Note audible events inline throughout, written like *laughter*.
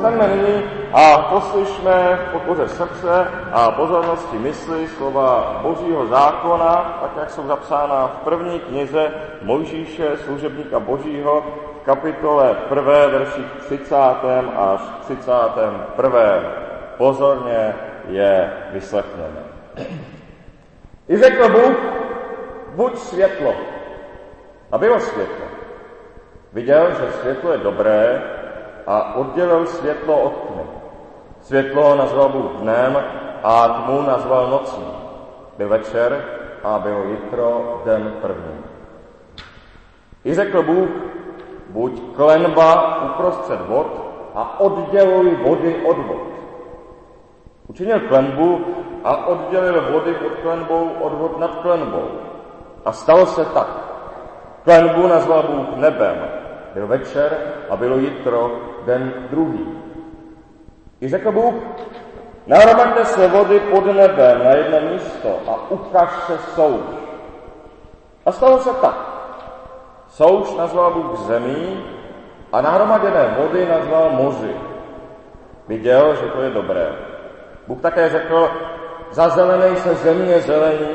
Přestaňme nyní a poslyšme v pokoře srdce a pozornosti mysli slova Božího zákona, tak jak jsou zapsána v první knize Mojžíše, služebníka Božího, v kapitole 1. verších 30. až 31. Pozorně je vyslechněme. I řekl Bůh, buď světlo. A bylo světlo. Viděl, že světlo je dobré a oddělil světlo od tmy. Světlo nazval Bůh dnem a tmu nazval nocí. Byl večer a bylo jitro den první. I řekl Bůh, buď klenba uprostřed vod a odděluj vody od vod. Učinil klenbu a oddělil vody pod klenbou od vod nad klenbou. A stalo se tak. Klenbu nazval Bůh nebem. Byl večer a bylo jitro, den druhý. I řekl Bůh, nahromaďte se vody pod nebem na jedno místo a ukaž se souš. A stalo se tak. Souš nazval Bůh zemí a nahromaděné vody nazval moři. Viděl, že to je dobré. Bůh také řekl, zazelenej se země zelení,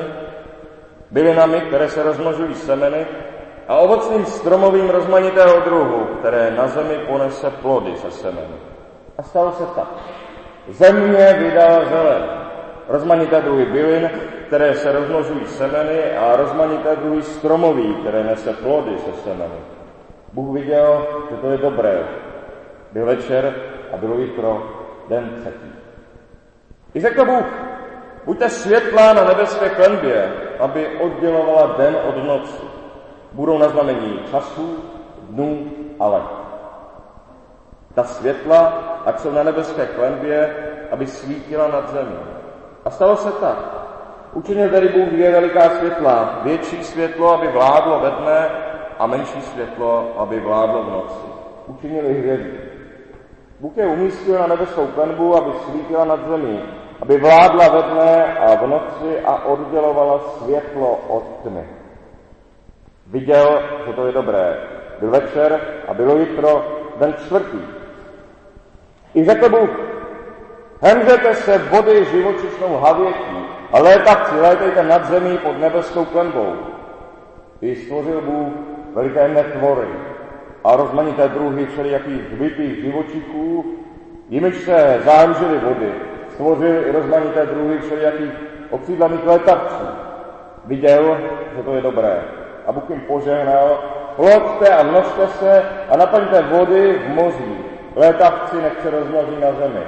bylinami, které se rozmnožují semeny, a ovocným stromovým rozmanitého druhu, které na zemi ponese plody se semeny. A stalo se tak. Země vydala zelen, rozmanité druhy bylin, které se rozmnožují semeny a rozmanité druhy stromový, které nese plody se semeny. Bůh viděl, že to je dobré. Byl večer a bylo jitro, den třetí. I řekl Bůh, buďte světlá na nebeské klenbě, aby oddělovala den od noci. Budou na znamení času, dnů a let. Ta světla, ať jsou na nebeské klenbě, aby svítila nad zemí. A stalo se tak. Učinil tedy Bůh dvě veliká světla. Větší světlo, aby vládlo ve dne a menší světlo, aby vládlo v noci. Učinili hvězdy. Bůh je umístil na nebeskou klenbu, aby svítila nad zemí, aby vládla ve dne a v noci a oddělovala světlo od tmy. Viděl, že to je dobré. Byl večer a bylo jitro, den čtvrtý. I řekl Bůh, hemřete se vody živočišnou havětí a létavci létejte nad zemí pod nebeskou klenbou. I stvořil Bůh veliké netvory a rozmanité druhy všelijakých hbitých živočichů, jimiž se zámžily vody, stvořil i rozmanité druhy všelijakých okřídlaných létavců. Viděl, že to je dobré a Bůh jim požehnal, ploďte a množte se a naplňte vody v moři. Létavci nech se rozmnoží na zemi.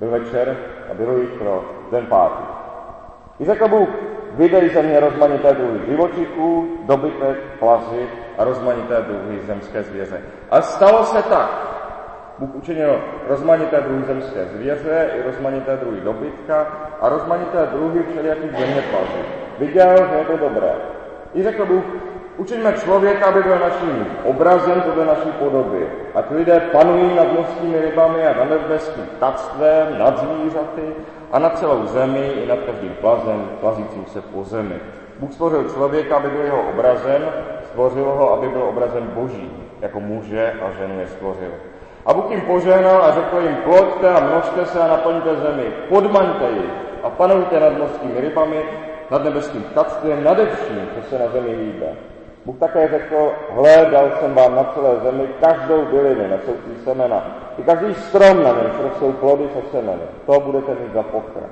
Byl večer a bylo jitro, den pátý. I řekl Bůh, vydej ze mě rozmanité druhy živočichů, dobytek, plazy a rozmanité druhy zemské zvěře. A stalo se tak. Bůh učinil rozmanité druhy zemské zvěře i rozmanité druhy dobytka a rozmanité druhy všelijakých zeměplazů. Viděl, že je to dobré. I řekl Bůh, učiníme člověka, aby byl naším obrazem podle naší podoby. Ať lidé panují nad mořskými rybami a nad nebeským ptactvem, nad zvířaty a nad celou zemi i nad každým plazem, plazícím se po zemi. Bůh stvořil člověka, aby byl jeho obrazem, stvořil ho, aby byl obrazem boží, jako muže a ženu je stvořil. A Bůh jim požehnal a řekl jim, ploďte a množte se a naplňte zemi, podmaňte ji a panujte nad mořskými rybami, nad nebeským ptactvím, nade vším, co se na zemi hýbe. Bůh také řekl, hle, dal jsem vám na celé zemi každou bylinu nesoucí semena. I každý strom na něm rostou plody se semeny. To budete mít za pokrm.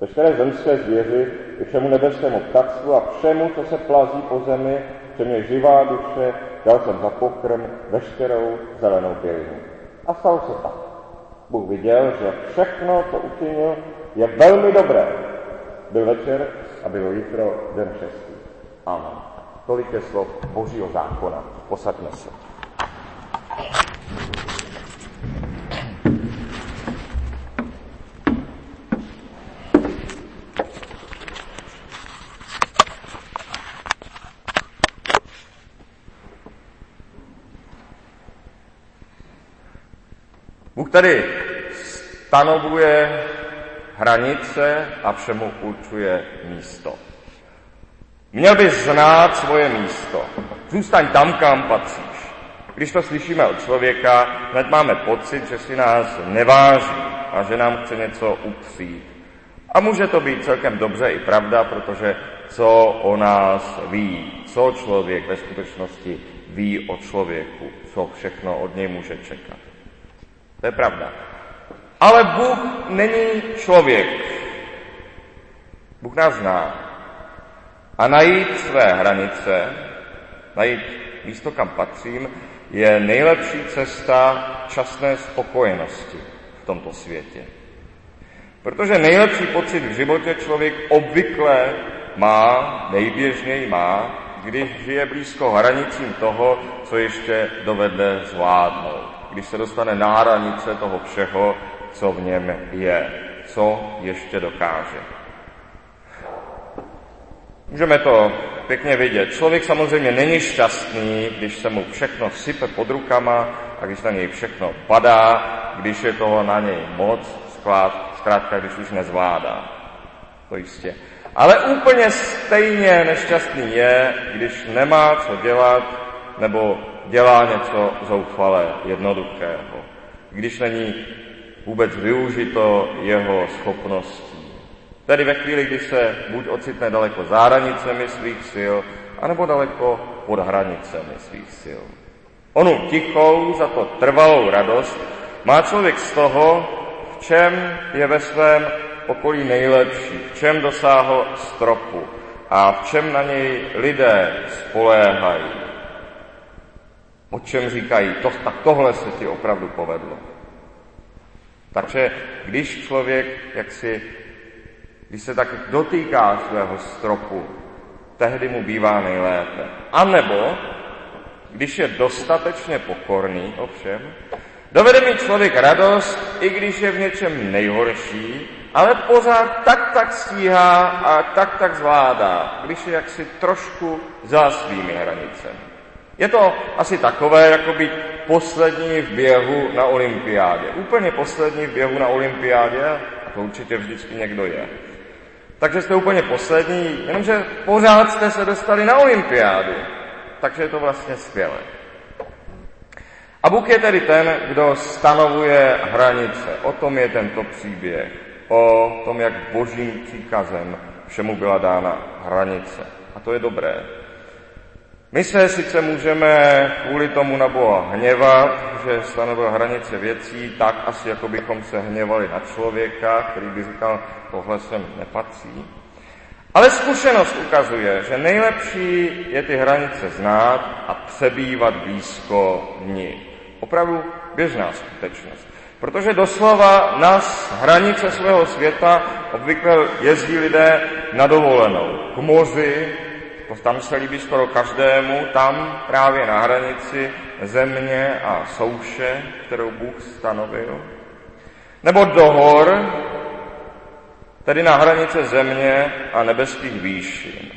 Veškeré zemské zvěři, i všemu nebeskému ptactvu a všemu, co se plazí po zemi, čem je živá duše, dal jsem za pokrm veškerou zelenou bylinu. A stalo se tak. Bůh viděl, že všechno, co učinil, je velmi dobré. Byl večer a bylo jitro den šestý. Amen. Tolik je slov Božího zákona. Posaďme se. Bůh tady stanovuje hranice a všemu určuje místo. Měl bys znát svoje místo. Zůstaň tam, kam patříš. Když to slyšíme od člověka, hned máme pocit, že si nás neváží a že nám chce něco upřít. A může to být celkem dobře i pravda, protože co o nás ví, co člověk ve skutečnosti ví o člověku, co všechno od něj může čekat. To je pravda. Ale Bůh není člověk. Bůh nás zná. A najít své hranice, najít místo, kam patřím, je nejlepší cesta časné spokojenosti v tomto světě. Protože nejlepší pocit v životě člověk obvykle má, nejběžněji má, když žije blízko hranicím toho, co ještě dovede zvládnout. Když se dostane na hranice toho všeho, co v něm je, co ještě dokáže. Můžeme to pěkně vidět. Člověk samozřejmě není šťastný, když se mu všechno sype pod rukama a když na něj všechno padá, když je toho na něj moc, zkrátka, když už nezvládá. To jistě. Ale úplně stejně nešťastný je, když nemá co dělat, nebo dělá něco zoufale jednoduchého. Když není vůbec využito jeho schopností. Tedy ve chvíli, kdy se buď ocitne daleko za hranicemi svých sil, anebo daleko pod hranicemi svých sil. Onu tichou, za to trvalou radost má člověk z toho, v čem je ve svém okolí nejlepší, v čem dosáhl stropu a v čem na něj lidé spoléhají. O čem říkají, to, tak tohle se ti opravdu povedlo. Takže když člověk jaksi když se tak dotýká svého stropu, tehdy mu bývá nejlépe. A nebo, když je dostatečně pokorný, ovšem, dovede mi člověk radost, i když je v něčem nejhorší, ale pořád tak tak stíhá a tak tak zvládá, když je jaksi trošku za svými hranicemi. Je to asi takové, jako být poslední v běhu na olympiádě. Úplně poslední v běhu na olympiádě, a to určitě vždycky někdo je takže jste úplně poslední, jenomže pořád jste se dostali na olympiádu. Takže je to vlastně skvělé. A Bůh je tedy ten, kdo stanovuje hranice. O tom je tento příběh. O tom, jak božím příkazem všemu byla dána hranice. A to je dobré. My se sice můžeme kvůli tomu na Boha hněvat, že stanovil hranice věcí, tak asi jako bychom se hněvali na člověka, který by říkal, tohle sem nepatří. Ale zkušenost ukazuje, že nejlepší je ty hranice znát a přebývat blízko ní. Opravdu běžná skutečnost. Protože doslova nás hranice svého světa obvykle jezdí lidé na dovolenou. K moři, tam se líbí skoro každému, tam právě na hranici země a souše, kterou Bůh stanovil. Nebo do hor, tedy na hranice země a nebeských výšin.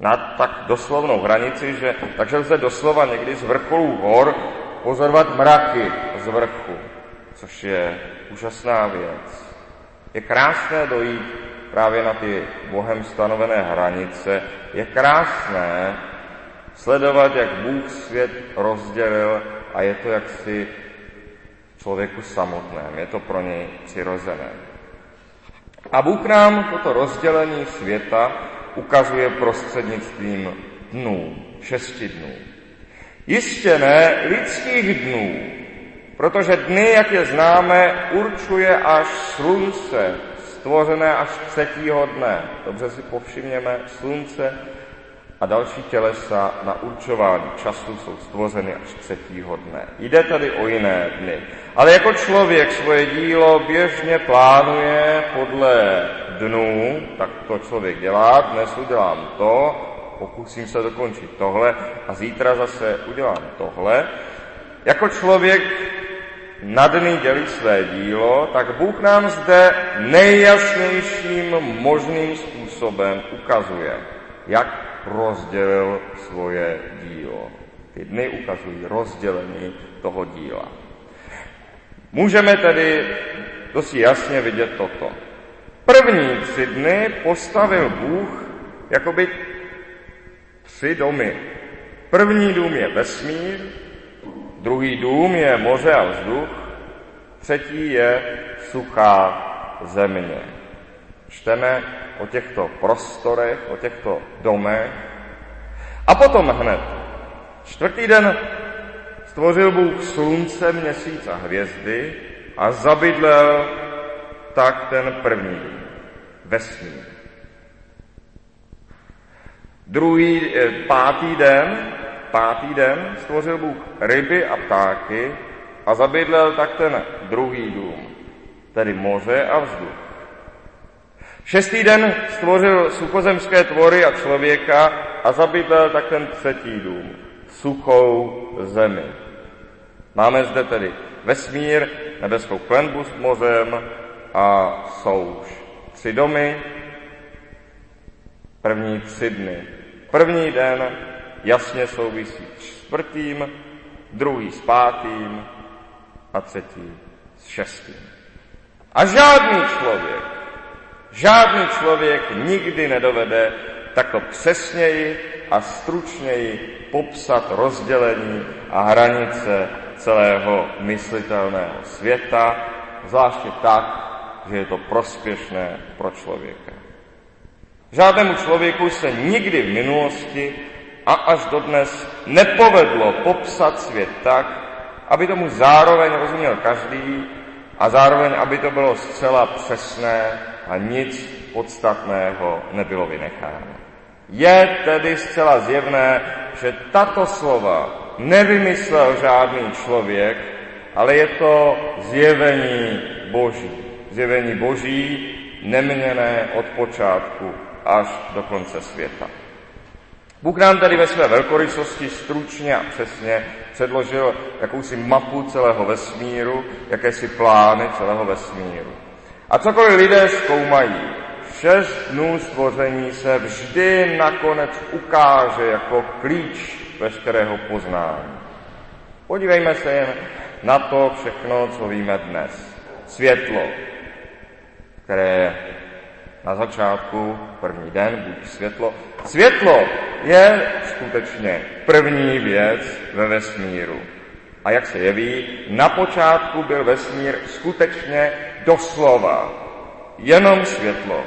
Na tak doslovnou hranici, že takže lze doslova někdy z vrcholů hor pozorovat mraky z vrchu, což je úžasná věc. Je krásné dojít právě na ty Bohem stanovené hranice. Je krásné sledovat, jak Bůh svět rozdělil a je to jaksi člověku samotném. Je to pro něj přirozené. A Bůh nám toto rozdělení světa ukazuje prostřednictvím dnů, šesti dnů. Jistě ne lidských dnů, protože dny, jak je známe, určuje až slunce, stvořené až třetího dne. Dobře si povšimněme, slunce a další tělesa na určování času jsou stvořeny až třetího dne. Jde tady o jiné dny. Ale jako člověk svoje dílo běžně plánuje podle dnů, tak to člověk dělá, dnes udělám to, pokusím se dokončit tohle a zítra zase udělám tohle. Jako člověk na dny dělí své dílo, tak Bůh nám zde nejjasnějším možným způsobem ukazuje, jak rozdělil svoje dílo. Ty dny ukazují rozdělení toho díla. Můžeme tedy dosti jasně vidět toto. První tři dny postavil Bůh jakoby tři domy. První dům je vesmír, druhý dům je moře a vzduch, třetí je suchá země. Čteme o těchto prostorech, o těchto domech. A potom hned, čtvrtý den stvořil Bůh slunce, měsíc a hvězdy a zabydlel tak ten první vesmír. Druhý, eh, pátý den, pátý den stvořil Bůh ryby a ptáky a zabydlel tak ten druhý dům, tedy moře a vzduch. Šestý den stvořil suchozemské tvory a člověka a zabydlel tak ten třetí dům, suchou zemi. Máme zde tedy vesmír, nebeskou klenbu s mořem a souš. Tři domy, první tři dny. První den jasně souvisí s čtvrtým, druhý s pátým a třetí s šestým. A žádný člověk, žádný člověk nikdy nedovede takto přesněji a stručněji popsat rozdělení a hranice celého myslitelného světa, zvláště tak, že je to prospěšné pro člověka. Žádnému člověku se nikdy v minulosti a až dodnes nepovedlo popsat svět tak, aby tomu zároveň rozuměl každý a zároveň, aby to bylo zcela přesné a nic podstatného nebylo vynecháno. Je tedy zcela zjevné, že tato slova nevymyslel žádný člověk, ale je to zjevení Boží. Zjevení Boží neměné od počátku až do konce světa. Bůh nám tady ve své velkorysosti stručně a přesně předložil jakousi mapu celého vesmíru, jakési plány celého vesmíru. A cokoliv lidé zkoumají, šest dnů stvoření se vždy nakonec ukáže jako klíč veškerého poznání. Podívejme se jen na to všechno, co víme dnes. Světlo, které na začátku, první den, buď světlo. Světlo je skutečně první věc ve vesmíru. A jak se jeví, na počátku byl vesmír skutečně doslova jenom světlo.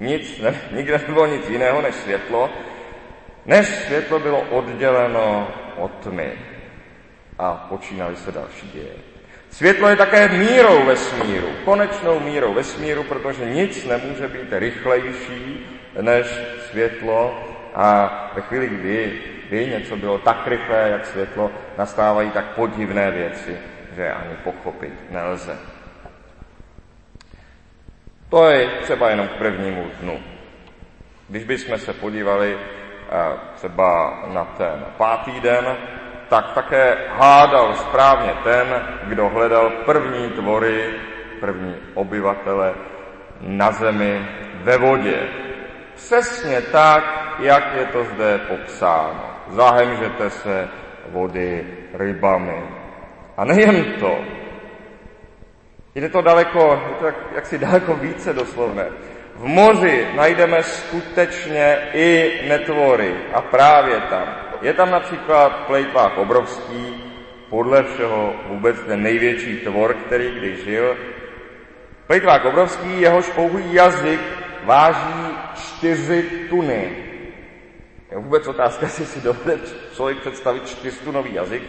Nic, ne, *laughs* nikde nebylo nic jiného než světlo, než světlo bylo odděleno od tmy a počínaly se další děje. Světlo je také mírou vesmíru, konečnou mírou vesmíru, protože nic nemůže být rychlejší než světlo a ve chvíli, kdy by něco bylo tak rychlé, jak světlo, nastávají tak podivné věci, že ani pochopit nelze. To je třeba jenom k prvnímu dnu. Když bychom se podívali eh, třeba na ten pátý den, tak také hádal správně ten, kdo hledal první tvory, první obyvatele na zemi ve vodě. Přesně tak, jak je to zde popsáno. Zahemžete se vody rybami. A nejen to. Jde to daleko, je to jak, jaksi daleko více doslovné. V moři najdeme skutečně i netvory a právě tam je tam například plejtvák obrovský, podle všeho vůbec ten největší tvor, který kdy žil. Plejtvák obrovský, jehož pouhý jazyk váží čtyři tuny. Je vůbec otázka, jestli si dovede člověk představit čtyřtunový jazyk.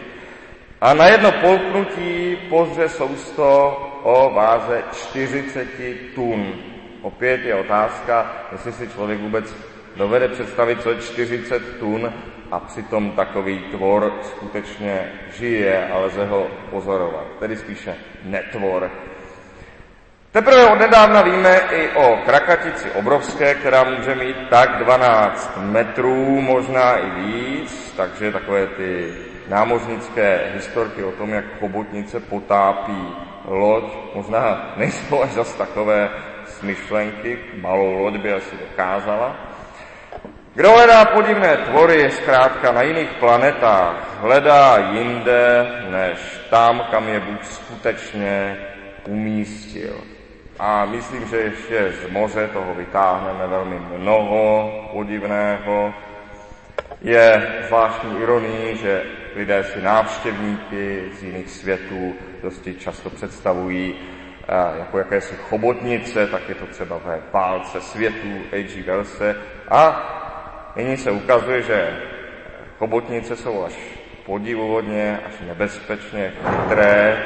A na jedno polknutí pozře sousto o váze 40 tun. Opět je otázka, jestli si člověk vůbec dovede představit, co je 40 tun a přitom takový tvor skutečně žije a lze ho pozorovat, tedy spíše netvor. Teprve od nedávna víme i o krakatici obrovské, která může mít tak 12 metrů, možná i víc, takže takové ty námořnické historky o tom, jak chobotnice potápí loď, možná nejsou až zas takové smyšlenky, malou loď by asi dokázala. Kdo hledá podivné tvory zkrátka na jiných planetách, hledá jinde, než tam, kam je Bůh skutečně umístil. A myslím, že ještě z moře toho vytáhneme velmi mnoho podivného. Je zvláštní ironii, že lidé si návštěvníky z jiných světů dosti často představují eh, jako jakési chobotnice, tak je to třeba ve válce světů H.G. Wellse. A nyní se ukazuje, že chobotnice jsou až podivuhodně, až nebezpečně chytré,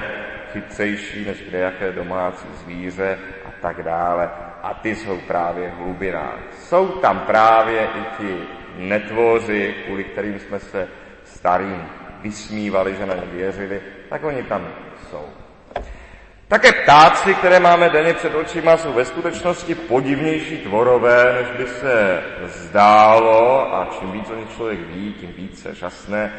chytřejší než jaké domácí zvíře a tak dále. A ty jsou právě hlubina. Jsou tam právě i ti netvoři, kvůli kterým jsme se starým vysmívali, že na ně věřili, tak oni tam jsou. Také ptáci, které máme denně před očima, jsou ve skutečnosti podivnější tvorové, než by se zdálo a čím víc o nich člověk ví, tím více žasné.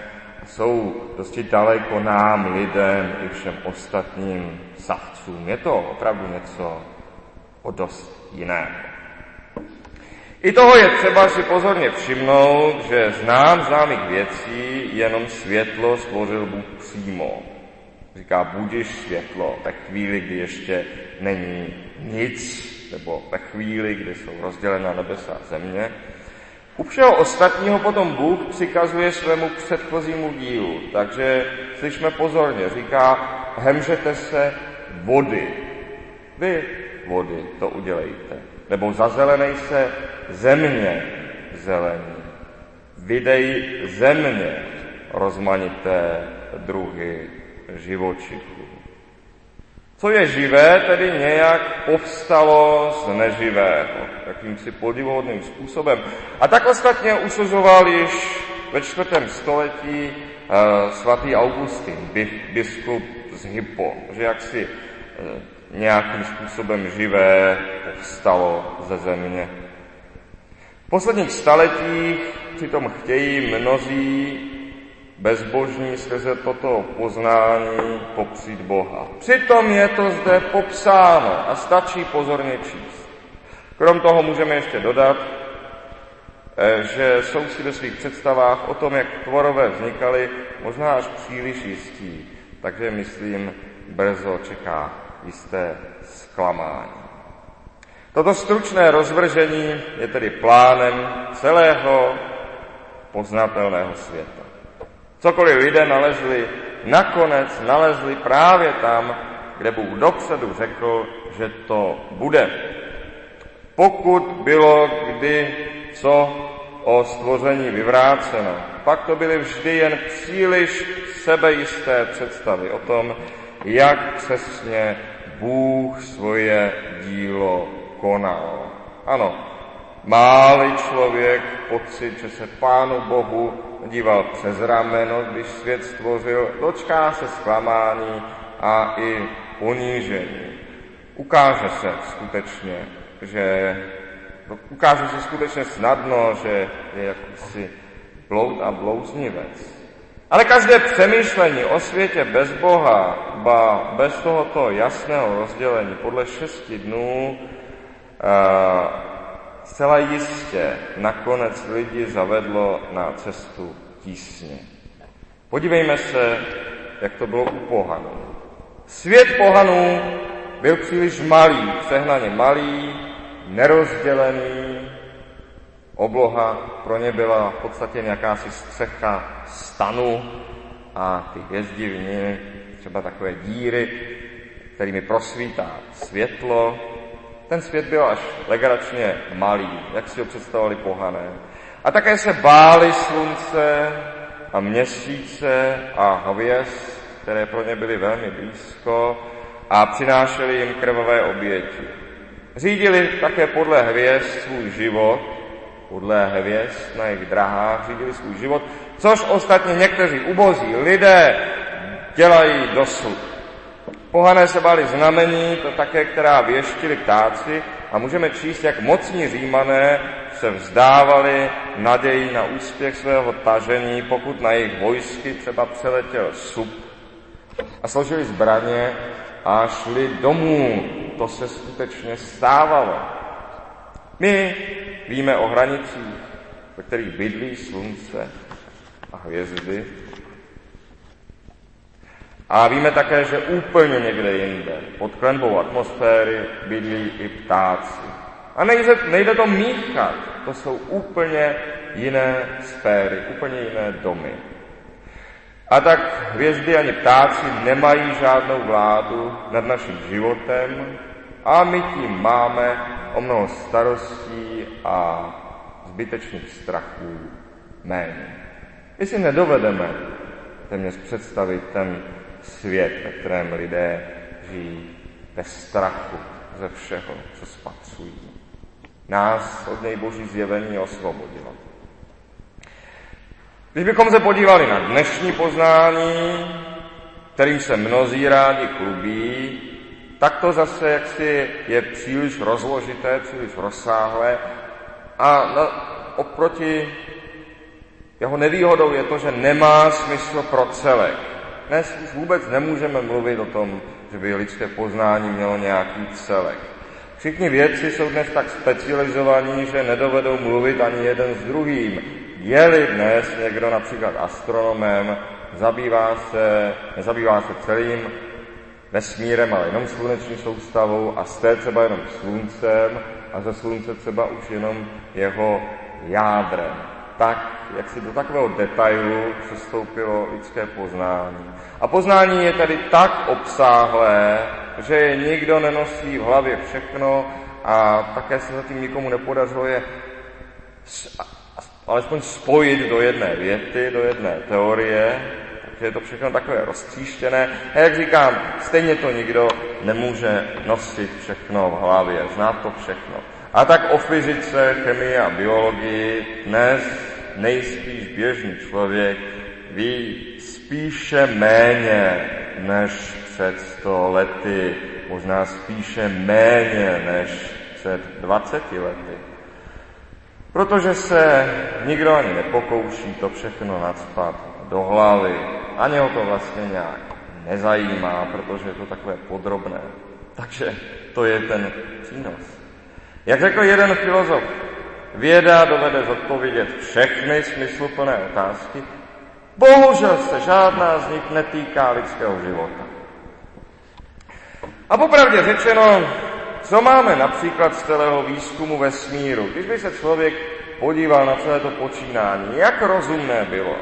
Jsou dosti daleko nám, lidem i všem ostatním savcům. Je to opravdu něco o dost jiného. I toho je třeba si pozorně všimnout, že znám známých věcí jenom světlo stvořil Bůh přímo. Říká, budeš světlo ve chvíli, kdy ještě není nic, nebo ve chvíli, kdy jsou rozdělena nebesa a země. U všeho ostatního potom Bůh přikazuje svému předchozímu dílu, takže slyšme pozorně, říká, hemžete se vody. Vy vody to udělejte. Nebo zazelenej se země zelení. Vydej země rozmanité druhy živočichů. Co je živé, tedy nějak povstalo z neživého, jakýmsi podivuhodným způsobem. A tak ostatně usuzoval již ve čtvrtém století uh, svatý Augustin, biskup z Hippo, že jaksi uh, nějakým způsobem živé povstalo ze země. V posledních staletích přitom chtějí mnozí bezbožní skrze toto poznání popřít Boha. Přitom je to zde popsáno a stačí pozorně číst. Krom toho můžeme ještě dodat, eh, že jsou si ve svých představách o tom, jak tvorové vznikaly, možná až příliš jistí. Takže myslím, brzo čeká jisté zklamání. Toto stručné rozvržení je tedy plánem celého poznatelného světa. Cokoliv lidé nalezli, nakonec nalezli právě tam, kde Bůh dopředu řekl, že to bude. Pokud bylo kdy co o stvoření vyvráceno, pak to byly vždy jen příliš sebejisté představy o tom, jak přesně Bůh svoje dílo konal. Ano, máli člověk pocit, že se Pánu Bohu díval přes rameno, když svět stvořil, dočká se zklamání a i ponížení. Ukáže se skutečně, že ukáže se skutečně snadno, že je jakýsi bloud a blouznivec. Ale každé přemýšlení o světě bez Boha, ba bez tohoto jasného rozdělení podle šesti dnů, zcela jistě nakonec lidi zavedlo na cestu tísně. Podívejme se, jak to bylo u pohanů. Svět pohanů byl příliš malý, přehnaně malý, nerozdělený. Obloha pro ně byla v podstatě nějakási střecha stanu a ty hvězdy v ní, třeba takové díry, kterými prosvítá světlo, ten svět byl až legračně malý, jak si ho představovali pohané. A také se báli slunce a měsíce a hvězd, které pro ně byly velmi blízko a přinášeli jim krvavé oběti. Řídili také podle hvězd svůj život, podle hvězd na jejich drahách řídili svůj život, což ostatně někteří ubozí lidé dělají dosud. Pohané se báli znamení, to také, která věštili ptáci a můžeme číst, jak mocní římané se vzdávali naději na úspěch svého tažení, pokud na jejich vojsky třeba přeletěl sup a složili zbraně a šli domů. To se skutečně stávalo. My víme o hranicích, ve kterých bydlí slunce a hvězdy, a víme také, že úplně někde jinde, pod klenbou atmosféry, bydlí i ptáci. A nejde, nejde to míchat. to jsou úplně jiné sféry, úplně jiné domy. A tak hvězdy ani ptáci nemají žádnou vládu nad naším životem a my tím máme o mnoho starostí a zbytečných strachů méně. My si nedovedeme téměř představit ten svět, ve kterém lidé žijí ve strachu ze všeho, co spatřují. Nás od něj boží zjevení osvobodilo. Když bychom se podívali na dnešní poznání, kterým se mnozí rádi klubí, tak to zase jaksi je příliš rozložité, příliš rozsáhlé a na, oproti jeho nevýhodou je to, že nemá smysl pro celek. Dnes už vůbec nemůžeme mluvit o tom, že by lidské poznání mělo nějaký celek. Všichni vědci jsou dnes tak specializovaní, že nedovedou mluvit ani jeden s druhým. Je-li dnes někdo například astronomem, zabývá se, nezabývá se celým vesmírem, ale jenom sluneční soustavou a z té třeba jenom sluncem a ze slunce třeba už jenom jeho jádrem. Tak, jak si do takového detailu přistoupilo lidské poznání. A poznání je tady tak obsáhlé, že je nikdo nenosí v hlavě všechno a také se zatím nikomu nepodařilo je alespoň spojit do jedné věty, do jedné teorie, takže je to všechno takové roztříštěné. A jak říkám, stejně to nikdo nemůže nosit všechno v hlavě, znát to všechno. A tak o fyzice, chemii a biologii dnes nejspíš běžný člověk ví spíše méně než před sto lety, možná spíše méně než před 20 lety. Protože se nikdo ani nepokouší to všechno nadspat do hlavy, ani ho to vlastně nějak nezajímá, protože je to takové podrobné. Takže to je ten přínos. Jak řekl jeden filozof, věda dovede zodpovědět všechny smysluplné otázky, bohužel se žádná z nich netýká lidského života. A popravdě řečeno, co máme například z celého výzkumu vesmíru? Když by se člověk podíval na celé to počínání, jak rozumné bylo,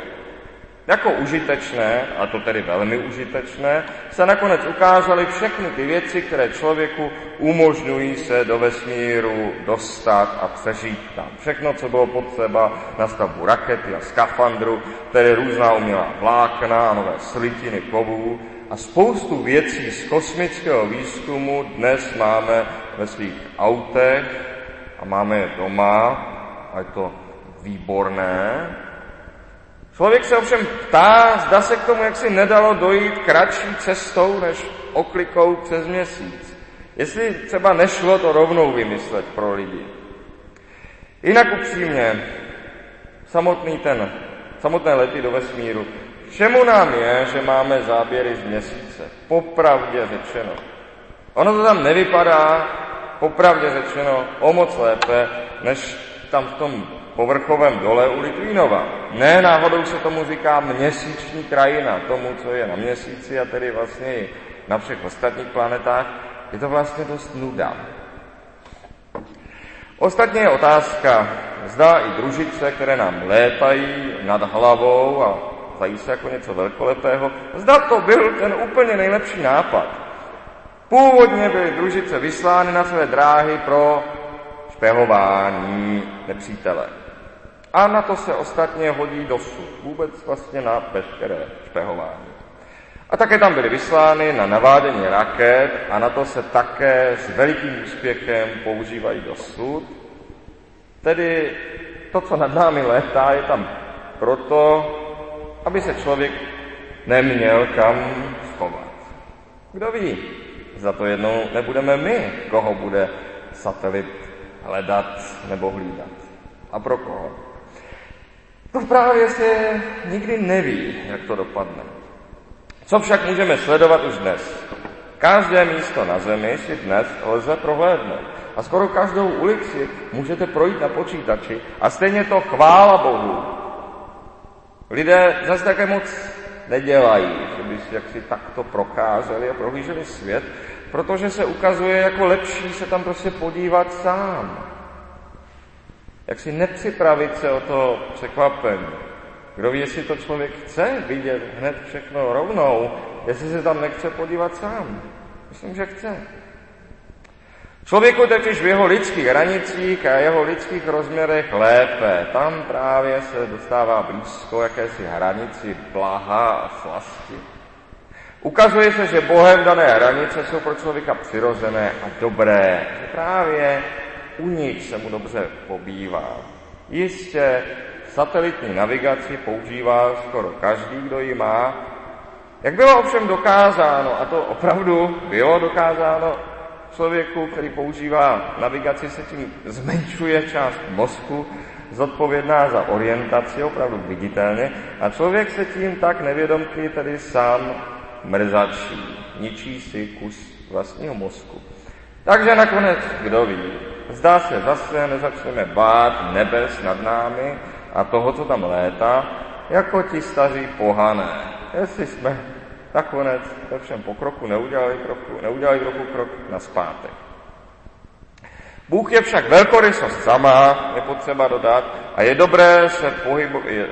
jako užitečné, a to tedy velmi užitečné, se nakonec ukázaly všechny ty věci, které člověku umožňují se do vesmíru dostat a přežít tam. Všechno, co bylo potřeba na stavbu rakety a skafandru, tedy různá umělá vlákna a nové slitiny kovů, a spoustu věcí z kosmického výzkumu dnes máme ve svých autech a máme je doma a je to výborné. Člověk se ovšem ptá, zda se k tomu jaksi nedalo dojít kratší cestou než oklikou přes měsíc. Jestli třeba nešlo to rovnou vymyslet pro lidi. Jinak upřímně, samotný ten, samotné lety do vesmíru Čemu nám je, že máme záběry z měsíce? Popravdě řečeno. Ono to tam nevypadá, popravdě řečeno, o moc lépe, než tam v tom povrchovém dole u Litvínova. Ne, náhodou se tomu říká měsíční krajina, tomu, co je na měsíci a tedy vlastně i na všech ostatních planetách. Je to vlastně dost nuda. Ostatně je otázka, zda i družice, které nám létají nad hlavou a zají se jako něco velkolepého. Zda to byl ten úplně nejlepší nápad. Původně byly družice vyslány na své dráhy pro špehování nepřítele. A na to se ostatně hodí dosud, vůbec vlastně na veškeré špehování. A také tam byly vyslány na navádění raket a na to se také s velikým úspěchem používají dosud. Tedy to, co nad námi létá, je tam proto, aby se člověk neměl kam schovat. Kdo ví, za to jednou nebudeme my, koho bude satelit hledat nebo hlídat. A pro koho? To právě se nikdy neví, jak to dopadne. Co však můžeme sledovat už dnes? Každé místo na zemi si dnes lze prohlédnout. A skoro každou ulici můžete projít na počítači a stejně to chvála Bohu Lidé zase také moc nedělají, že by si jaksi takto procházeli a prohlíželi svět, protože se ukazuje jako lepší se tam prostě podívat sám. Jak si nepřipravit se o to překvapení. Kdo ví, jestli to člověk chce vidět hned všechno rovnou, jestli se tam nechce podívat sám. Myslím, že chce. Člověku totiž v jeho lidských hranicích a jeho lidských rozměrech lépe. Tam právě se dostává blízko jakési hranici blaha a slasti. Ukazuje se, že Bohem dané hranice jsou pro člověka přirozené a dobré. Že právě u nich se mu dobře pobývá. Jistě satelitní navigaci používá skoro každý, kdo ji má. Jak bylo ovšem dokázáno, a to opravdu bylo dokázáno, člověku, který používá navigaci, se tím zmenšuje část mozku, zodpovědná za orientaci, opravdu viditelně, a člověk se tím tak nevědomky tedy sám mrzačí, ničí si kus vlastního mozku. Takže nakonec, kdo ví, zdá se zase nezačneme bát nebes nad námi a toho, co tam létá, jako ti staří pohané. Jestli jsme nakonec ve všem pokroku neudělali, kroku, neudělali trochu krok na zpátek. Bůh je však velkorysost sama, je potřeba dodat, a je dobré se pohybo, je,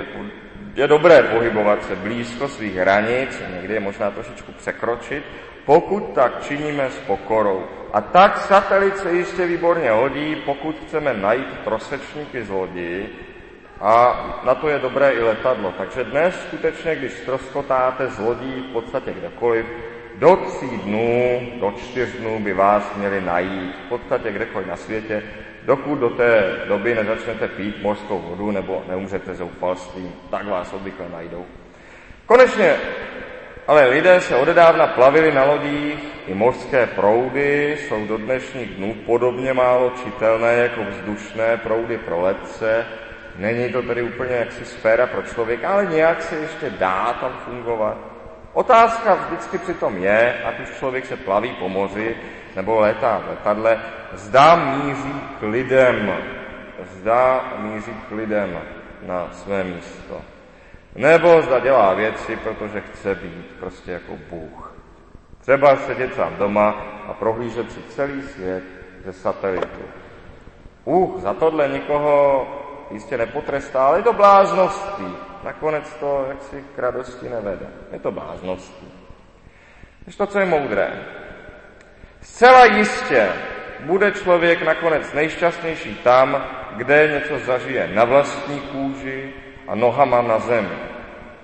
je dobré pohybovat se blízko svých hranic, někdy je možná trošičku překročit, pokud tak činíme s pokorou. A tak satelit se jistě výborně hodí, pokud chceme najít trosečníky zloději, a na to je dobré i letadlo. Takže dnes skutečně, když ztroskotáte z lodí v podstatě kdekoliv, do tří dnů, do čtyř dnů by vás měli najít, v podstatě kdekoliv na světě, dokud do té doby nezačnete pít mořskou vodu nebo neumřete zoufalstvím, tak vás obvykle najdou. Konečně, ale lidé se odedávna plavili na lodích, i mořské proudy jsou do dnešních dnů podobně málo čitelné jako vzdušné proudy pro letce, Není to tedy úplně jaksi sféra pro člověka, ale nějak se ještě dá tam fungovat. Otázka vždycky přitom je, ať už člověk se plaví po moři nebo létá v letadle, zda míří k lidem, zda míří k lidem na své místo. Nebo zda dělá věci, protože chce být prostě jako Bůh. Třeba sedět sám doma a prohlížet si celý svět ze satelitu. Bůh za tohle nikoho jistě nepotrestá, ale je to blázností. Nakonec to jaksi k radosti nevede. Je to blázností. Když to, co je moudré. Zcela jistě bude člověk nakonec nejšťastnější tam, kde něco zažije na vlastní kůži a nohama na zemi.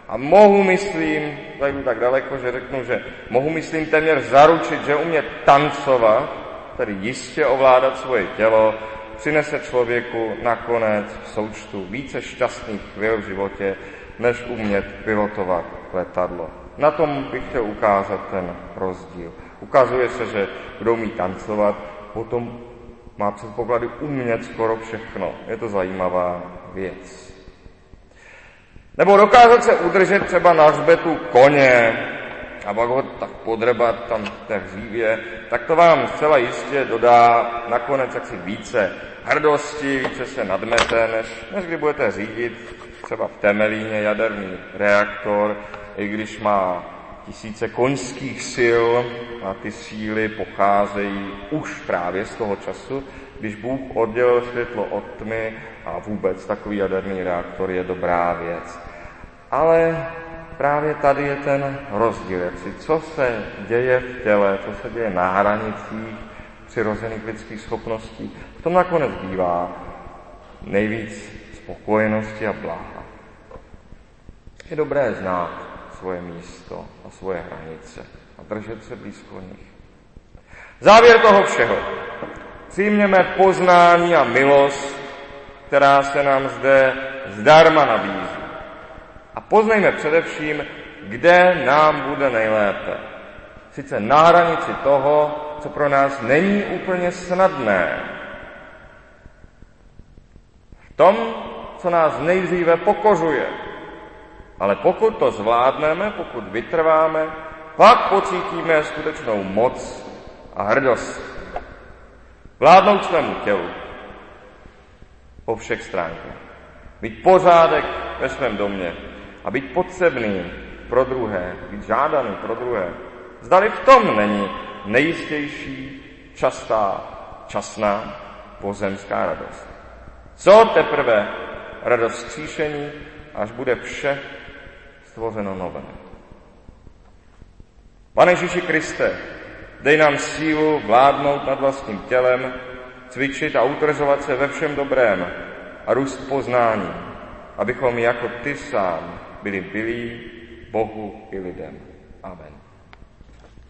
A mohu, myslím, zajdu tak daleko, že řeknu, že mohu, myslím, téměř zaručit, že umět tancovat, tedy jistě ovládat svoje tělo, přinese člověku nakonec v součtu více šťastných chvil v životě, než umět pilotovat letadlo. Na tom bych chtěl ukázat ten rozdíl. Ukazuje se, že kdo umí tancovat, potom má předpoklady umět skoro všechno. Je to zajímavá věc. Nebo dokázat se udržet třeba na hřbetu koně, a pak ho tak podrebat tam v té hřívě, tak to vám zcela jistě dodá nakonec jaksi více hrdosti, více se nadmete, než, než kdy budete řídit třeba v Temelíně jaderný reaktor, i když má tisíce koňských sil a ty síly pocházejí už právě z toho času, když Bůh oddělil světlo od tmy a vůbec takový jaderný reaktor je dobrá věc. Ale právě tady je ten rozdíl, si, co se děje v těle, co se děje na hranicích přirozených lidských schopností. V tom nakonec bývá nejvíc spokojenosti a bláha. Je dobré znát svoje místo a svoje hranice a držet se blízko nich. Závěr toho všeho. Přijměme poznání a milost, která se nám zde zdarma nabízí. A poznejme především, kde nám bude nejlépe. Sice na hranici toho, co pro nás není úplně snadné. V tom, co nás nejdříve pokořuje. Ale pokud to zvládneme, pokud vytrváme, pak pocítíme skutečnou moc a hrdost. Vládnout svému tělu po všech stránkách. Mít pořádek ve svém domě, a být potřebný pro druhé, být žádaný pro druhé. Zdali v tom není nejistější, častá, časná pozemská radost. Co teprve radost skříšení, až bude vše stvořeno nové. Pane Ježíši Kriste, dej nám sílu vládnout nad vlastním tělem, cvičit a utrzovat se ve všem dobrém a růst poznání, abychom jako ty sám byli bilí Bohu i lidem. Amen.